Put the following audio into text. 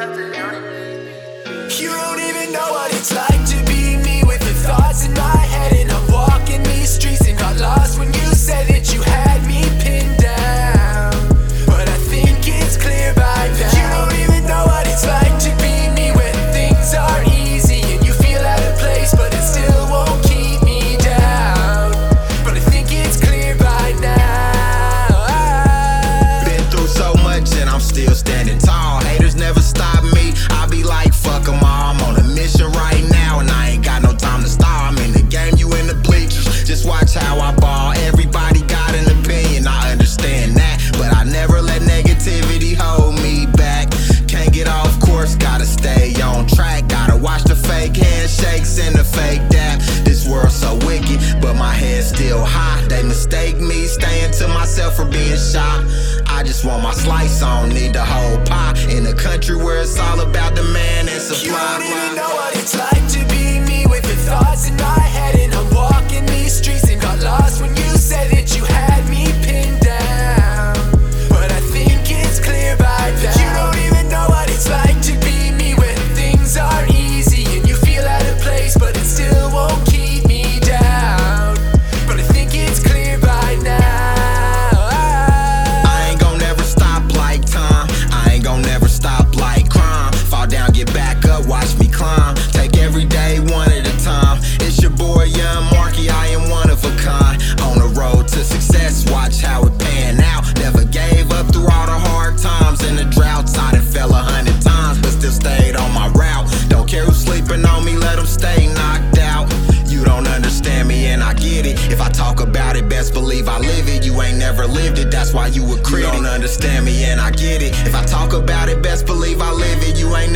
You don't even know what it's like. still high. They mistake me staying to myself for being shy. I just want my slice, I don't need the whole pie. In a country where it's all about the man. best believe I live it. You ain't never lived it, that's why you a critic. You don't understand me, and I get it. If I talk about it, best believe I live it. You ain't